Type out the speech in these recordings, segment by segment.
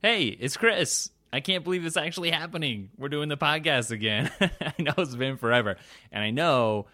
Hey, it's Chris. I can't believe it's actually happening. We're doing the podcast again. I know it's been forever. And I know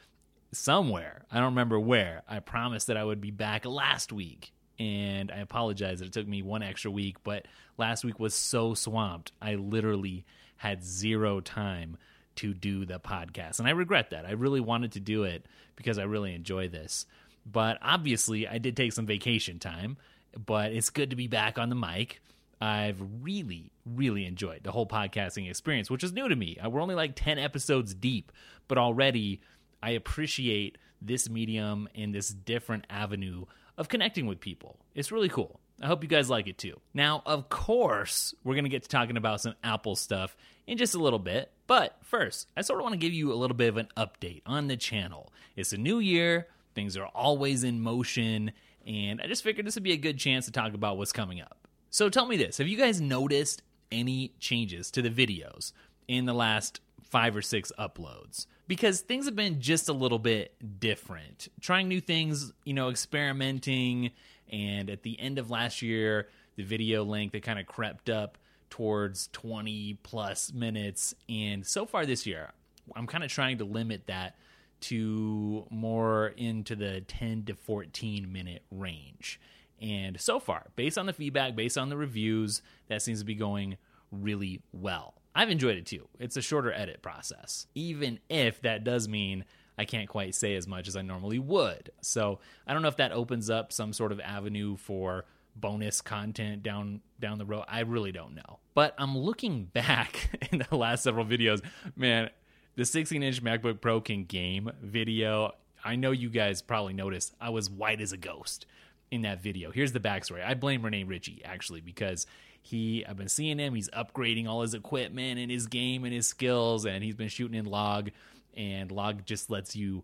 somewhere, I don't remember where, I promised that I would be back last week. And I apologize that it took me one extra week, but last week was so swamped. I literally had zero time to do the podcast. And I regret that. I really wanted to do it because I really enjoy this. But obviously, I did take some vacation time, but it's good to be back on the mic. I've really, really enjoyed the whole podcasting experience, which is new to me. Uh, We're only like 10 episodes deep, but already I appreciate this medium and this different avenue of connecting with people. It's really cool. I hope you guys like it too. Now, of course, we're going to get to talking about some Apple stuff in just a little bit. But first, I sort of want to give you a little bit of an update on the channel. It's a new year, things are always in motion, and I just figured this would be a good chance to talk about what's coming up. So tell me this have you guys noticed any changes to the videos in the last five or six uploads? Because things have been just a little bit different. Trying new things, you know, experimenting, and at the end of last year, the video length that kind of crept up towards 20 plus minutes. And so far this year, I'm kind of trying to limit that to more into the 10 to 14 minute range. And so far, based on the feedback, based on the reviews, that seems to be going really well. I've enjoyed it too. It's a shorter edit process, even if that does mean I can't quite say as much as I normally would. So I don't know if that opens up some sort of avenue for bonus content down down the road. I really don't know. But I'm looking back in the last several videos, man, the 16 inch MacBook Pro can game video. I know you guys probably noticed I was white as a ghost in that video. Here's the backstory. I blame Rene Ritchie actually because he I've been seeing him. He's upgrading all his equipment and his game and his skills, and he's been shooting in log, and log just lets you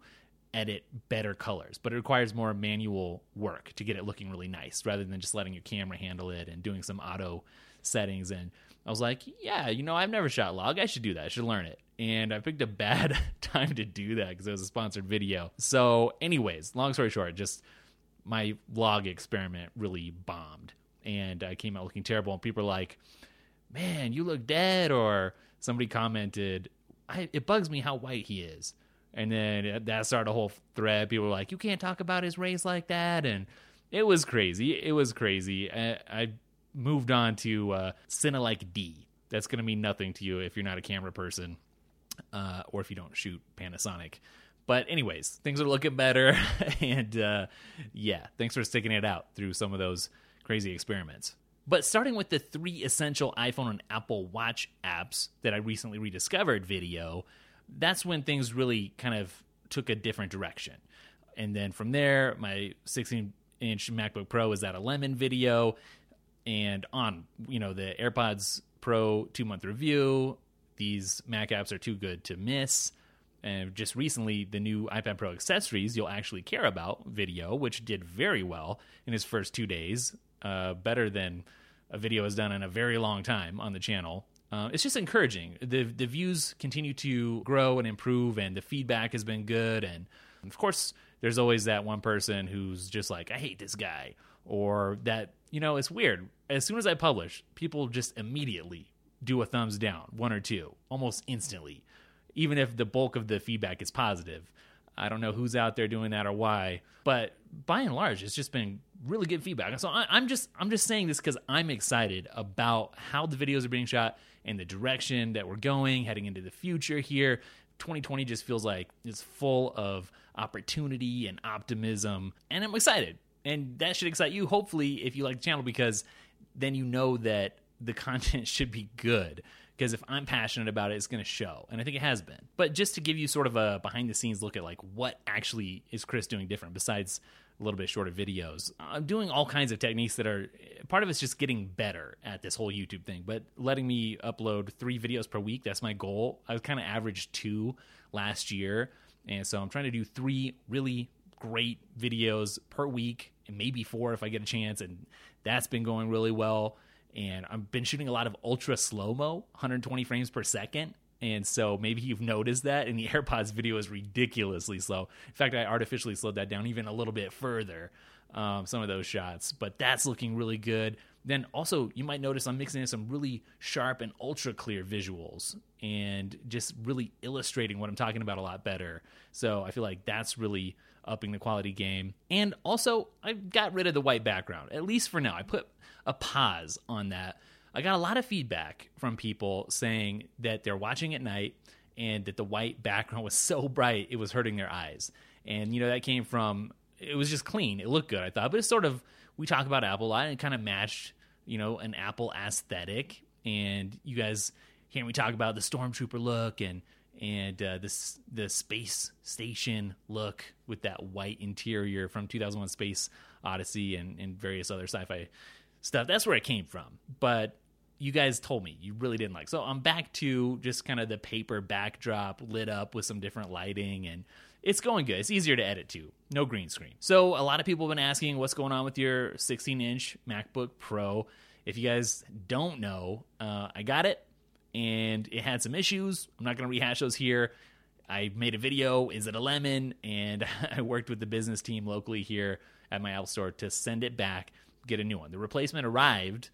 edit better colors, but it requires more manual work to get it looking really nice rather than just letting your camera handle it and doing some auto settings. And I was like, yeah, you know, I've never shot log. I should do that. I should learn it. And I picked a bad time to do that because it was a sponsored video. So, anyways, long story short, just my vlog experiment really bombed and I came out looking terrible. And people are like, man, you look dead. Or somebody commented, it bugs me how white he is. And then that started a whole thread. People were like, you can't talk about his race like that. And it was crazy. It was crazy. I, I moved on to uh, Cinelike D. That's going to mean nothing to you if you're not a camera person uh, or if you don't shoot Panasonic. But anyways, things are looking better, and uh, yeah, thanks for sticking it out through some of those crazy experiments. But starting with the three essential iPhone and Apple Watch apps that I recently rediscovered video, that's when things really kind of took a different direction. And then from there, my 16 inch MacBook Pro is at a lemon video, and on you know the AirPods Pro two month review. These Mac apps are too good to miss. And just recently, the new iPad Pro accessories you'll actually care about video, which did very well in its first two days, uh, better than a video has done in a very long time on the channel. Uh, it's just encouraging. The the views continue to grow and improve, and the feedback has been good. And of course, there's always that one person who's just like, "I hate this guy," or that you know, it's weird. As soon as I publish, people just immediately do a thumbs down, one or two, almost instantly even if the bulk of the feedback is positive. I don't know who's out there doing that or why, but by and large, it's just been really good feedback. And so I, am just I'm just saying this because I'm excited about how the videos are being shot and the direction that we're going heading into the future here. 2020 just feels like it's full of opportunity and optimism, and I'm excited. And that should excite you, hopefully, if you like the channel, because then you know that the content should be good because if I'm passionate about it, it's going to show, and I think it has been. But just to give you sort of a behind the scenes look at like what actually is Chris doing different besides a little bit shorter videos. I'm doing all kinds of techniques that are part of it's just getting better at this whole YouTube thing, but letting me upload three videos per week. That's my goal. I was kind of averaged two last year, and so I'm trying to do three really great videos per week, and maybe four if I get a chance, and that's been going really well and I've been shooting a lot of ultra slow mo, 120 frames per second. And so maybe you've noticed that, and the AirPods video is ridiculously slow. In fact, I artificially slowed that down even a little bit further, um, some of those shots. But that's looking really good. then also you might notice I'm mixing in some really sharp and ultra clear visuals and just really illustrating what I'm talking about a lot better. So I feel like that's really upping the quality game. And also, I got rid of the white background, at least for now. I put a pause on that. I got a lot of feedback from people saying that they're watching at night and that the white background was so bright it was hurting their eyes. And, you know, that came from, it was just clean. It looked good, I thought. But it's sort of, we talk about Apple a lot and it kind of matched, you know, an Apple aesthetic. And you guys hear me talk about the Stormtrooper look and, and uh, this the space station look with that white interior from 2001 Space Odyssey and, and various other sci-fi stuff. That's where it came from. But you guys told me you really didn't like. So I'm back to just kind of the paper backdrop lit up with some different lighting and it's going good. It's easier to edit too. No green screen. So a lot of people have been asking what's going on with your 16 inch MacBook Pro. If you guys don't know, uh, I got it and it had some issues. I'm not going to rehash those here. I made a video, is it a lemon? And I worked with the business team locally here at my Apple store to send it back, get a new one. The replacement arrived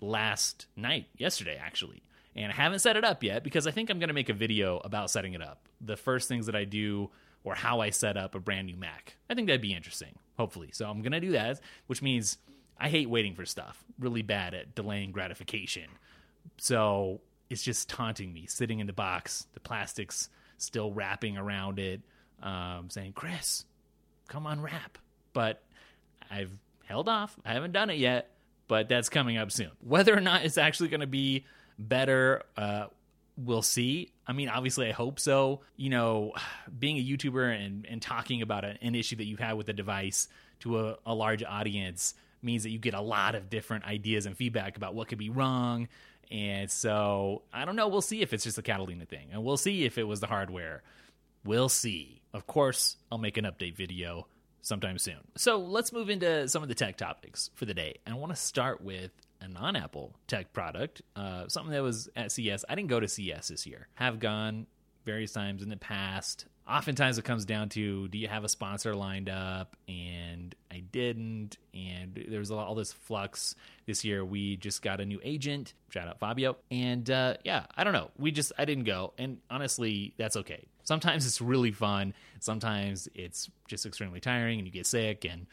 last night, yesterday actually. And I haven't set it up yet because I think I'm going to make a video about setting it up. The first things that I do or how I set up a brand new Mac. I think that'd be interesting, hopefully. So I'm going to do that, which means I hate waiting for stuff. Really bad at delaying gratification. So it's just taunting me, sitting in the box, the plastic's still wrapping around it, um, saying, Chris, come unwrap. But I've held off. I haven't done it yet, but that's coming up soon. Whether or not it's actually going to be better, uh, we'll see. I mean, obviously, I hope so. You know, being a YouTuber and, and talking about an issue that you've had with a device to a, a large audience means that you get a lot of different ideas and feedback about what could be wrong. And so I don't know. We'll see if it's just a Catalina thing, and we'll see if it was the hardware. We'll see. Of course, I'll make an update video sometime soon. So let's move into some of the tech topics for the day. And I want to start with a non Apple tech product, uh, something that was at CES. I didn't go to CES this year, have gone various times in the past. Oftentimes it comes down to do you have a sponsor lined up? And I didn't. And there was all this flux this year. We just got a new agent. Shout out Fabio. And uh, yeah, I don't know. We just, I didn't go. And honestly, that's okay. Sometimes it's really fun. Sometimes it's just extremely tiring and you get sick and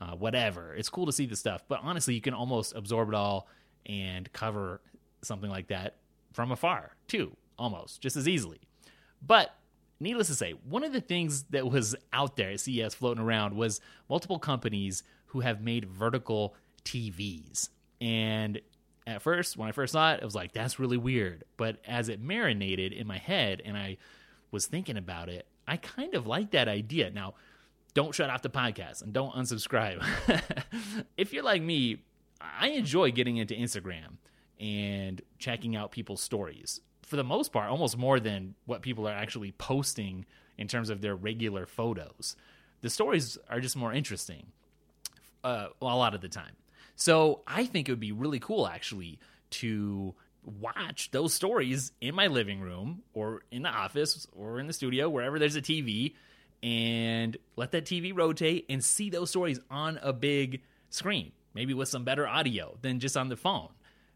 uh, whatever. It's cool to see the stuff. But honestly, you can almost absorb it all and cover something like that from afar, too, almost, just as easily. But needless to say, one of the things that was out there at CES floating around was multiple companies who have made vertical TVs. And at first, when I first saw it, it was like, that's really weird. But as it marinated in my head and I was thinking about it, I kind of like that idea. Now, don't shut off the podcast and don't unsubscribe. if you're like me, I enjoy getting into Instagram and checking out people's stories for the most part, almost more than what people are actually posting in terms of their regular photos. The stories are just more interesting uh, a lot of the time. So I think it would be really cool actually to watch those stories in my living room or in the office or in the studio, wherever there's a TV, and let that TV rotate and see those stories on a big screen, maybe with some better audio than just on the phone.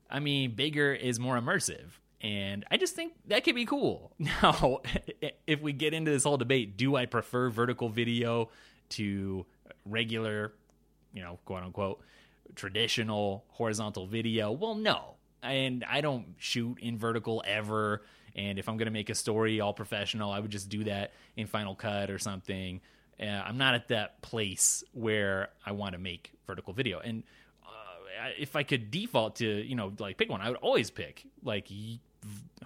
I mean, bigger is more immersive. And I just think that could be cool. Now, if we get into this whole debate, do I prefer vertical video to regular, you know, quote unquote, traditional horizontal video? Well, no. And I don't shoot in vertical ever. And if I'm going to make a story all professional, I would just do that in Final Cut or something. Uh, I'm not at that place where I want to make vertical video. And uh, if I could default to, you know, like pick one, I would always pick like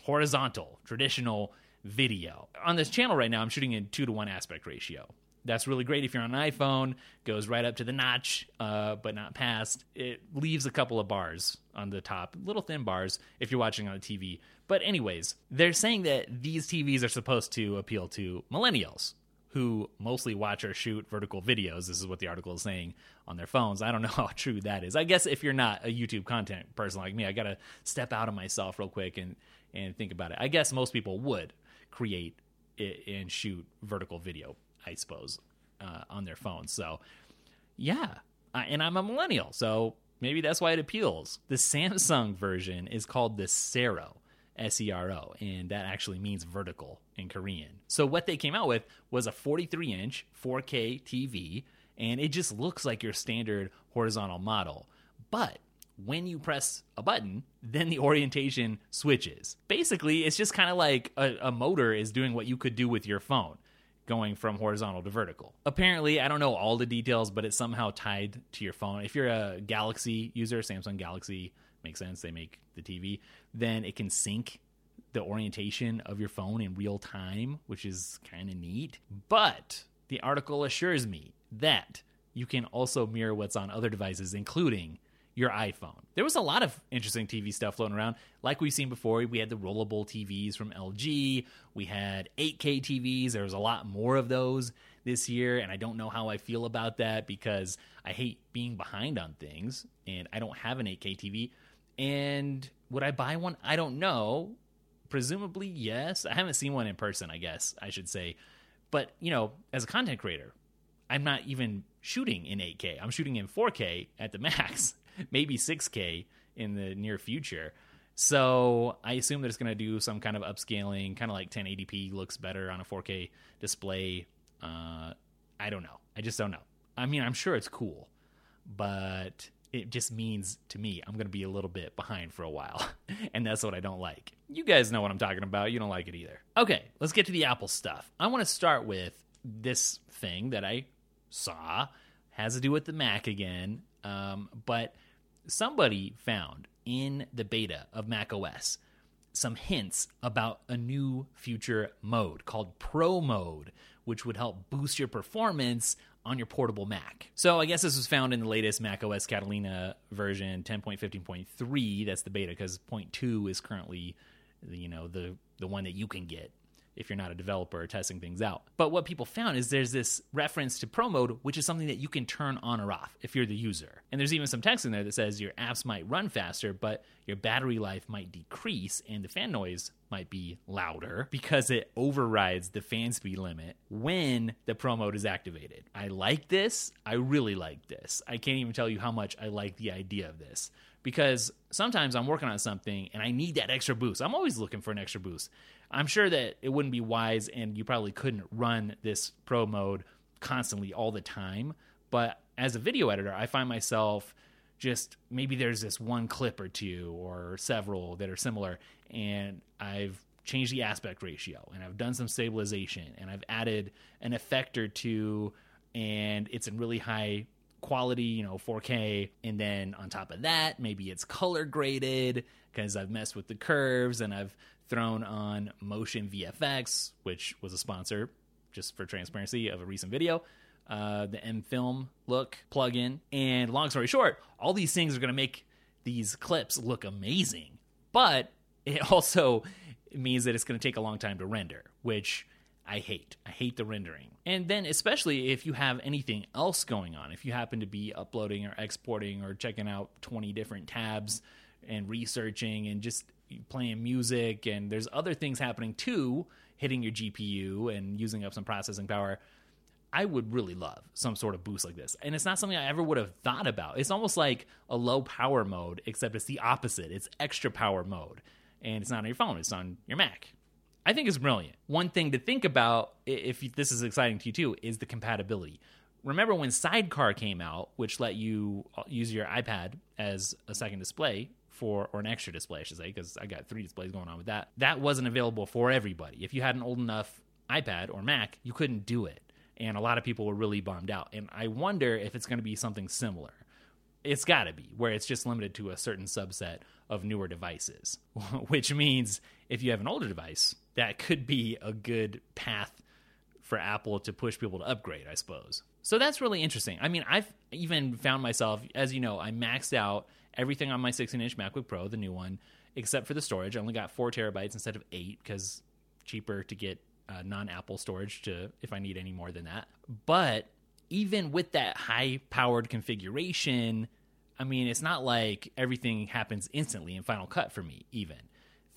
horizontal, traditional video. On this channel right now, I'm shooting in two to one aspect ratio. That's really great if you're on an iPhone, goes right up to the notch, uh, but not past. It leaves a couple of bars on the top, little thin bars if you're watching on a TV. But, anyways, they're saying that these TVs are supposed to appeal to millennials who mostly watch or shoot vertical videos. This is what the article is saying on their phones. I don't know how true that is. I guess if you're not a YouTube content person like me, I got to step out of myself real quick and and think about it. I guess most people would create and shoot vertical video, I suppose, uh, on their phones. So, yeah, and I'm a millennial, so maybe that's why it appeals. The Samsung version is called the Sero. S E R O, and that actually means vertical in Korean. So, what they came out with was a 43 inch 4K TV, and it just looks like your standard horizontal model. But when you press a button, then the orientation switches. Basically, it's just kind of like a, a, motor is doing what you could do with your phone, going from horizontal to vertical. Apparently, I don't know all the details, but it's somehow tied to your phone. If you're a Galaxy user, Samsung Galaxy makes sense, they make the TV, then it can sync the orientation of your phone in real time, which is kind of neat. But the article assures me that you can also mirror what's on other devices, including your iPhone. There was a lot of interesting TV stuff floating around. Like we've seen before, we had the rollable TVs from LG, we had 8K TVs. There was a lot more of those this year, and I don't know how I feel about that because I hate being behind on things, and I don't have an 8K TV. And would I buy one? I don't know. Presumably, yes. I haven't seen one in person, I guess I should say. But, you know, as a content creator, I'm not even shooting in 8K. I'm shooting in 4K at the max, maybe 6K in the near future. So I assume that it's going to do some kind of upscaling, kind of like 1080p looks better on a 4K display. Uh, I don't know. I just don't know. I mean, I'm sure it's cool, but it just means to me I'm going to be a little bit behind for a while. and that's what I don't like. You guys know what I'm talking about. You don't like it either. Okay, let's get to the Apple stuff. I want to start with this thing that I saw has to do with the Mac again. Um, but somebody found in the beta of Mac OS some hints about a new future mode called Pro Mode, which would help boost your performance on your portable Mac. So I guess this was found in the latest Mac OS Catalina version 10.15.3. That's the beta because 0.2 is currently you know the the one that you can get if you're not a developer testing things out. But what people found is there's this reference to Pro Mode, which is something that you can turn on or off if you're the user. And there's even some text in there that says your apps might run faster, but your battery life might decrease and the fan noise might be louder because it overrides the fan speed limit when the Pro Mode is activated. I like this. I really like this. I can't even tell you how much I like the idea of this because sometimes I'm working on something and I need that extra boost. I'm always looking for an extra boost. I'm sure that it wouldn't be wise and you probably couldn't run this pro mode constantly all the time. But as a video editor, I find myself just maybe there's this one clip or two or several that are similar and I've changed the aspect ratio and I've done some stabilization and I've added an effect or two and it's in really high quality, you know, 4K. And then on top of that, maybe it's color graded because I've messed with the curves and I've thrown on Motion VFX, which was a sponsor, just for transparency, of a recent video. Uh, the M Film look plugin. And long story short, all these things are going to make these clips look amazing. But it also means that it's going to take a long time to render, which I hate. I hate the rendering. And then, especially if you have anything else going on, if you happen to be uploading or exporting or checking out 20 different tabs and researching and just playing music, and there's other things happening too, hitting your GPU and using up some processing power. I would really love some sort of boost like this. And it's not something I ever would have thought about. It's almost like a low power mode, except it's the opposite. It's extra power mode. And it's not on your phone, it's on your Mac. I think is brilliant. One thing to think about, if this is exciting to you too, is the compatibility. Remember when Sidecar came out, which let you uh, use your iPad as a second display for, or an extra display, I should say, because I got three displays going on with that. That wasn't available for everybody. If you had an old enough iPad or Mac, you couldn't do it. And a lot of people were really bummed out. And I wonder if it's going to be something similar. It's got to be, where it's just limited to a certain subset of newer devices, which means if you have an older device, that could be a good path for Apple to push people to upgrade, I suppose. So that's really interesting. I mean, I've even found myself, as you know, I maxed out everything on my 16 inch MacBook Pro, the new one, except for the storage. I only got four terabytes instead of eight because cheaper to get uh, non Apple storage to if I need any more than that. But even with that high powered configuration, I mean, it's not like everything happens instantly in Final Cut for me, even.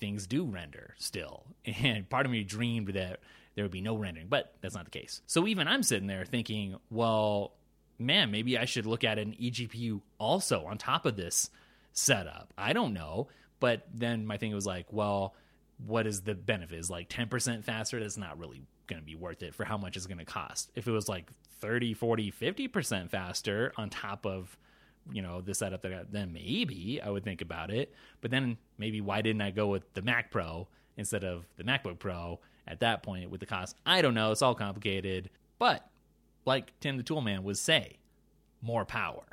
Things do render still. And part of me dreamed that there would be no rendering, but that's not the case. So even I'm sitting there thinking, well, man, maybe I should look at an eGPU also on top of this setup. I don't know. But then my thing was like, well, what is the benefit? Is like 10% faster? That's not really going to be worth it for how much it's going to cost. If it was like 30, 40, 50% faster on top of, you know, this setup that I got, then maybe I would think about it. But then maybe why didn't I go with the Mac Pro instead of the MacBook Pro at that point with the cost? I don't know. It's all complicated. But like Tim the Toolman would say, more power.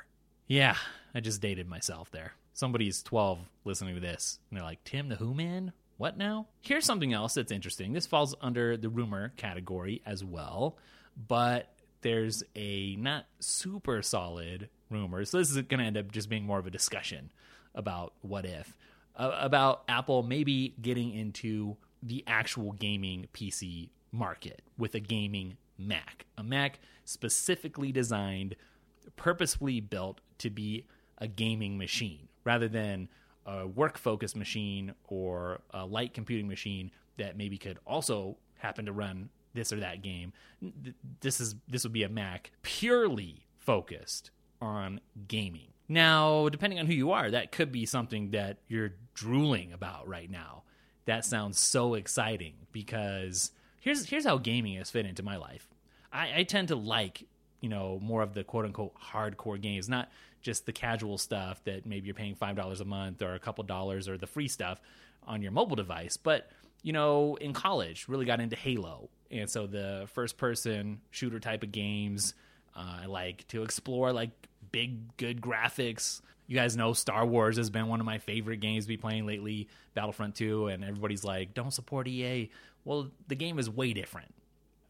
Yeah, I just dated myself there. Somebody's 12 listening to this, and they're like, Tim the Who Man? What now? Here's something else that's interesting. This falls under the rumor category as well, but there's a not super solid rumor. So this is going to end up just being more of a discussion about what if. Uh, about Apple maybe getting into the actual gaming PC market with a gaming Mac. A Mac specifically designed, purposefully built to be a gaming machine rather than a work focused machine or a light computing machine that maybe could also happen to run this or that game. This is this would be a Mac purely focused on gaming. Now, depending on who you are, that could be something that you're drooling about right now. That sounds so exciting because here's here's how gaming has fit into my life. I, I tend to like you know more of the quote unquote hardcore games, not just the casual stuff that maybe you're paying five dollars a month or a couple dollars or the free stuff on your mobile device. But you know, in college, really got into Halo, and so the first person shooter type of games. Uh, I like to explore like big, good graphics. You guys know Star Wars has been one of my favorite games to be playing lately, Battlefront 2, and everybody's like, don't support EA. Well, the game is way different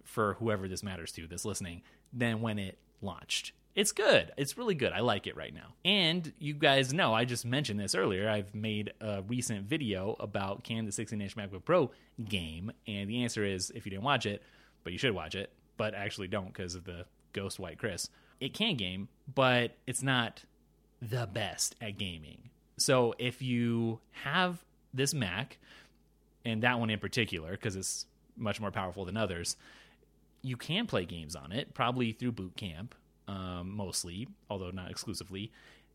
for whoever this matters to that's listening than when it launched. It's good. It's really good. I like it right now. And you guys know, I just mentioned this earlier. I've made a recent video about can the 16 inch MacBook Pro game. And the answer is if you didn't watch it, but you should watch it, but actually don't because of the Ghost White Chris. It can game, but it's not the best at gaming. So if you have this Mac, and that one in particular, because it's much more powerful than others, you can play games on it, probably through Boot Camp, um, mostly, although not exclusively.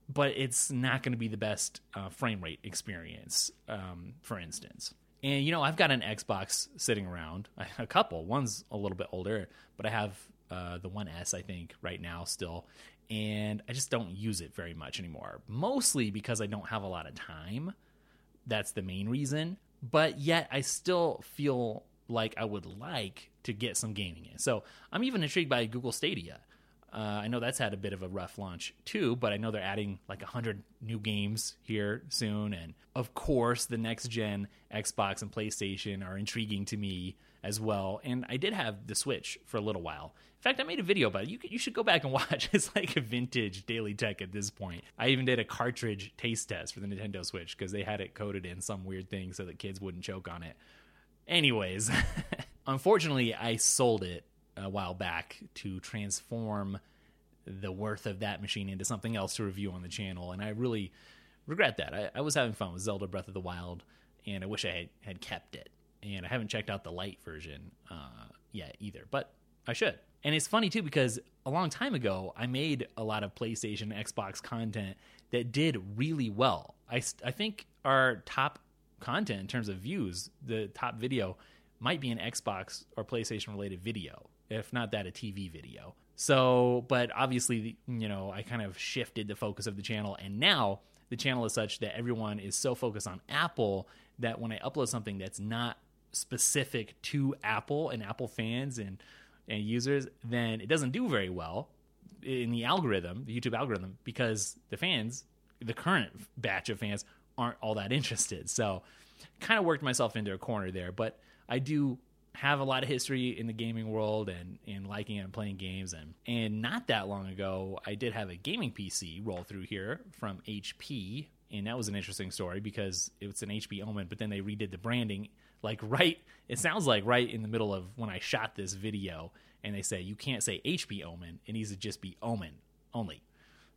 But it's not going to be the best uh, frame rate experience, um, for instance. And you know, I've got an Xbox sitting around, a couple. One's a little bit older, but I have uh, the One S, I think, right now still, and I just don't use it very much anymore. Mostly because I don't have a lot of time. That's the main reason. But yet, I still feel like I would like to get some gaming in. So I'm even intrigued by Google Stadia. Uh, I know that's had a bit of a rough launch too, but I know they're adding like 100 new games here soon. And of course, the next gen Xbox and PlayStation are intriguing to me as well. And I did have the Switch for a little while. In fact, I made a video about it. You, you should go back and watch. It's like a vintage daily tech at this point. I even did a cartridge taste test for the Nintendo Switch because they had it coded in some weird thing so that kids wouldn't choke on it. Anyways, unfortunately, I sold it a while back to transform the worth of that machine into something else to review on the channel, and I really regret that. I, I was having fun with Zelda Breath of the Wild, and I wish I had, had kept it. And I haven't checked out the light version uh, yet either, but I should. And it's funny too because a long time ago, I made a lot of PlayStation, Xbox content that did really well. I, I think our top content in terms of views, the top video might be an Xbox or PlayStation related video, if not that, a TV video. So, but obviously, you know, I kind of shifted the focus of the channel, and now the channel is such that everyone is so focused on Apple that when I upload something that's not specific to Apple and Apple fans and and users, then it doesn't do very well in the algorithm, the YouTube algorithm, because the fans, the current batch of fans, aren't all that interested. So, kind of worked myself into a corner there. But I do have a lot of history in the gaming world and, and liking and playing games and and not that long ago I did have a gaming PC roll through here from HP and that was an interesting story because it was an HP Omen but then they redid the branding like right it sounds like right in the middle of when I shot this video and they say you can't say HP Omen it needs to just be Omen only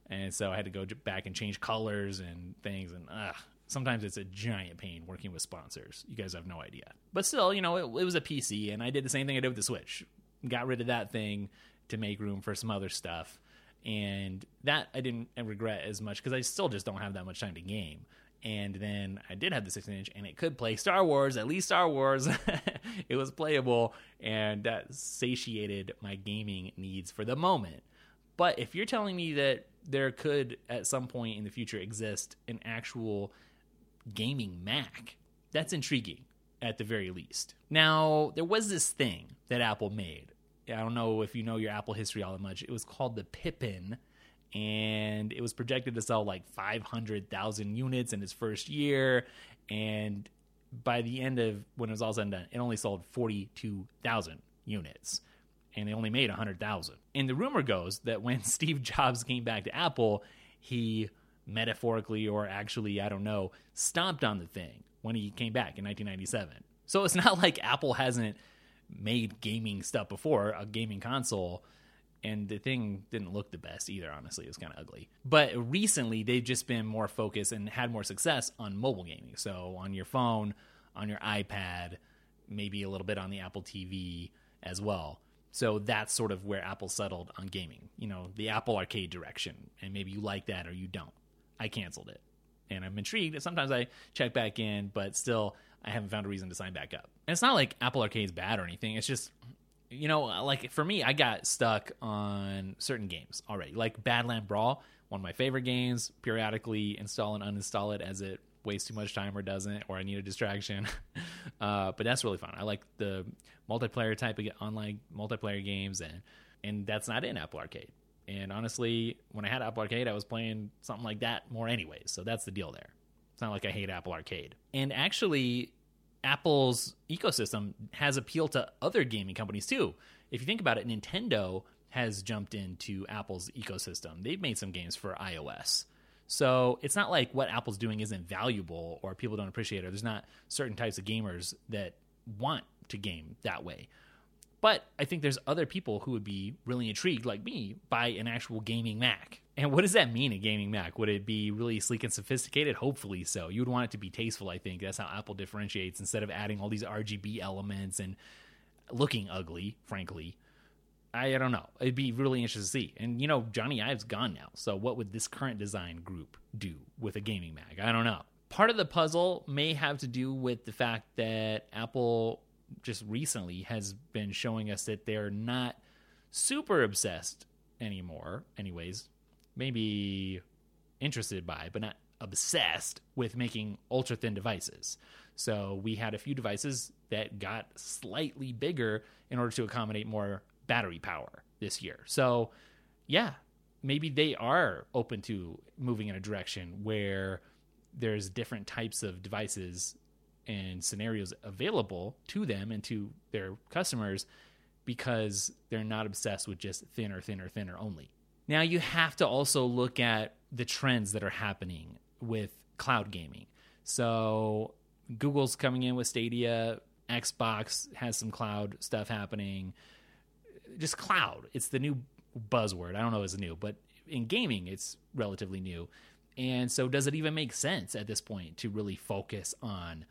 and so I had to go back and change colors and things and ugh, sometimes it's a giant pain working with sponsors. You guys have no idea. But still, you know, it, it, was a PC, and I did the same thing I did with the Switch. Got rid of that thing to make room for some other stuff. And that I didn't regret as much because I still just don't have that much time to game. And then I did have the 16 inch and it could play Star Wars, at least Star Wars. it was playable and that satiated my gaming needs for the moment. But if you're telling me that there could at some point in the future exist an actual gaming Mac, that's intriguing at the very least. Now, there was this thing that Apple made. I don't know if you know your Apple history all that much. It was called the Pippin, and it was projected to sell like 500,000 units in its first year. And by the end of when it was all said and done, it only sold 42,000 units. And they only made 100,000. And the rumor goes that when Steve Jobs came back to Apple, he metaphorically or actually, I don't know, stomped on the thing when he came back in 1997. So it's not like Apple hasn't made gaming stuff before, a gaming console, and the thing didn't look the best either, honestly. It was kind of ugly. But recently, they've just been more focused and had more success on mobile gaming. So on your phone, on your iPad, maybe a little bit on the Apple TV as well. So that's sort of where Apple settled on gaming, you know, the Apple Arcade direction. And maybe you like that or you don't. I canceled it and I'm intrigued. Sometimes I check back in, but still, I haven't found a reason to sign back up. And it's not like Apple Arcade's bad or anything. It's just, you know, like for me, I got stuck on certain games already, like Badland Brawl, one of my favorite games. Periodically install and uninstall it as it wastes too much time or doesn't, or I need a distraction. uh, but that's really fun. I like the multiplayer type of online multiplayer games, and and that's not in Apple Arcade. And honestly, when I had Apple Arcade, I was playing something like that more anyways. So that's the deal there. It's not like I hate Apple Arcade. And actually, Apple's ecosystem has appeal to other gaming companies too. If you think about it, Nintendo has jumped into Apple's ecosystem. They've made some games for iOS. So it's not like what Apple's doing isn't valuable or people don't appreciate it. or There's not certain types of gamers that want to game that way. But I think there's other people who would be really intrigued, like me, by an actual gaming Mac. And what does that mean, a gaming Mac? Would it be really sleek and sophisticated? Hopefully so. You would want it to be tasteful, I think. That's how Apple differentiates instead of adding all these RGB elements and looking ugly, frankly. I, I don't know. It'd be really interesting to see. And, you know, Jony Ive's gone now. So what would this current design group do with a gaming Mac? I don't know. Part of the puzzle may have to do with the fact that Apple just recently has been showing us that they're not super obsessed anymore. Anyways, maybe interested by, but not obsessed with making ultra thin devices. So we had a few devices that got slightly bigger in order to accommodate more battery power this year. So, yeah, maybe they are open to moving in a direction where there's different types of devices and scenarios available to them and to their customers because they're not obsessed with just thinner, thinner, thinner only. Now, you have to also look at the trends that are happening with cloud gaming. So, Google's coming in with Stadia, Xbox has some cloud stuff happening. Just cloud, it's the new buzzword. I don't know if it's new, but in gaming, it's relatively new. And so, does it even make sense at this point to really focus on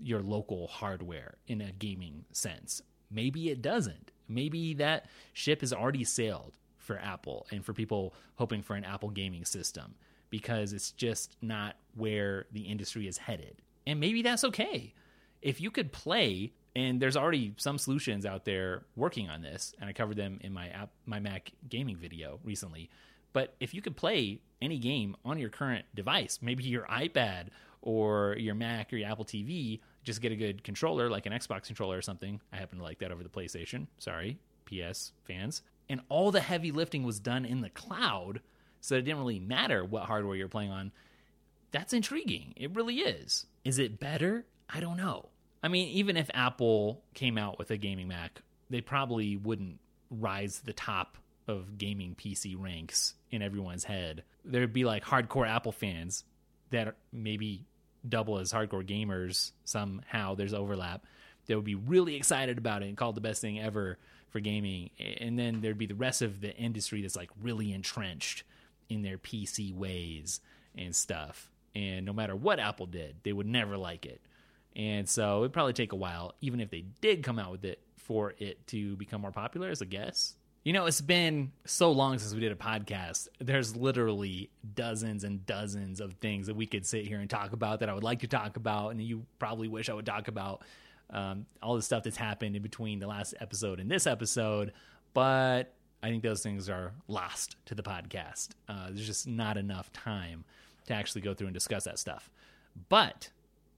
your local hardware in a gaming sense. Maybe it doesn't. Maybe that ship has already sailed for Apple and for people hoping for an Apple gaming system because it's just not where the industry is headed. And maybe that's okay. If you could play and there's already some solutions out there working on this and I covered them in my app my Mac gaming video recently. But if you could play any game on your current device, maybe your iPad or your Mac or your Apple TV, just get a good controller like an Xbox controller or something. I happen to like that over the PlayStation. Sorry, PS fans. And all the heavy lifting was done in the cloud, so it didn't really matter what hardware you're playing on. That's intriguing. It really is. Is it better? I don't know. I mean, even if Apple came out with a gaming Mac, they probably wouldn't rise to the top of gaming PC ranks in everyone's head. There'd be like hardcore Apple fans that maybe double as hardcore gamers somehow there's overlap They would be really excited about it and call it the best thing ever for gaming. And then there'd be the rest of the industry that's like really entrenched in their pc ways and stuff. And no matter what apple did they would never like it. And so it'd probably take a while even if they did come out with it for it to become more popular as a guess You know, it's been so long since we did a podcast. There's literally dozens and dozens of things that we could sit here and talk about that I would like to talk about, and you probably wish I would talk about. Um, all the stuff that's happened in between the last episode and this episode, but I think those things are lost to the podcast. Uh, there's just not enough time to actually go through and discuss that stuff. But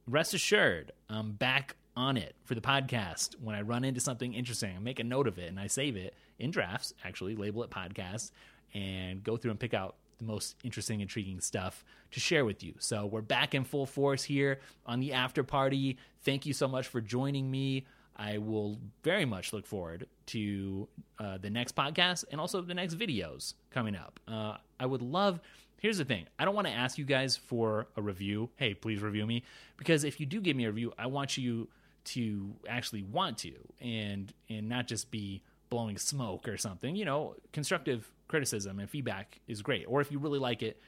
rest assured, I'm back on it for the podcast. When I run into something interesting, I make a note of it and I save it in drafts, actually, label it podcast, and go through and pick out the most interesting, intriguing stuff to share with you. So we're back in full force here on the after party. Thank you so much for joining me. I will very much look forward to uh, the next podcast and also the next videos coming up. Uh, I would love. Here's the thing I don't want to ask you guys for a review. Hey, please review me. Because if you do give me a review, I want you to actually want to and and not just be blowing smoke or something. You know, constructive criticism and feedback is great. Or if you really like it,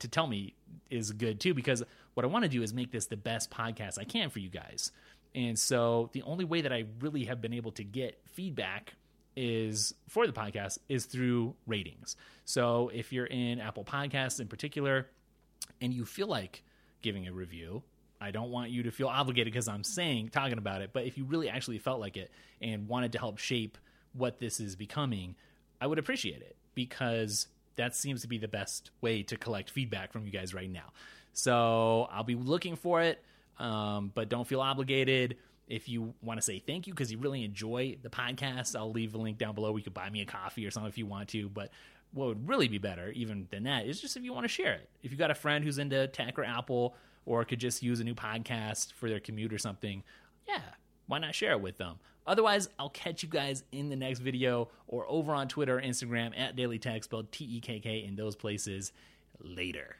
to tell me is good too, because what I want to do is make this the best podcast I can for you guys. And so the only way that I really have been able to get feedback is for the podcast is through ratings. So if you're in Apple Podcasts in particular and you feel like giving a review, I don't want you to feel obligated because I'm saying talking about it, but if you really actually felt like it and wanted to help shape what this is becoming, I would appreciate it because that seems to be the best way to collect feedback from you guys right now. So I'll be looking for it, um, but don't feel obligated. If you want to say thank you because you really enjoy the podcast, I'll leave a link down below. We could buy me a coffee or something if you want to. But what would really be better, even than that, is just if you want to share it. If you got a friend who's into tech or Apple, or could just use a new podcast for their commute or something, yeah, why not share it with them? Otherwise, I'll catch you guys in the next video or over on Twitter or Instagram at Daily Tekk, spelled T E K K in those places later.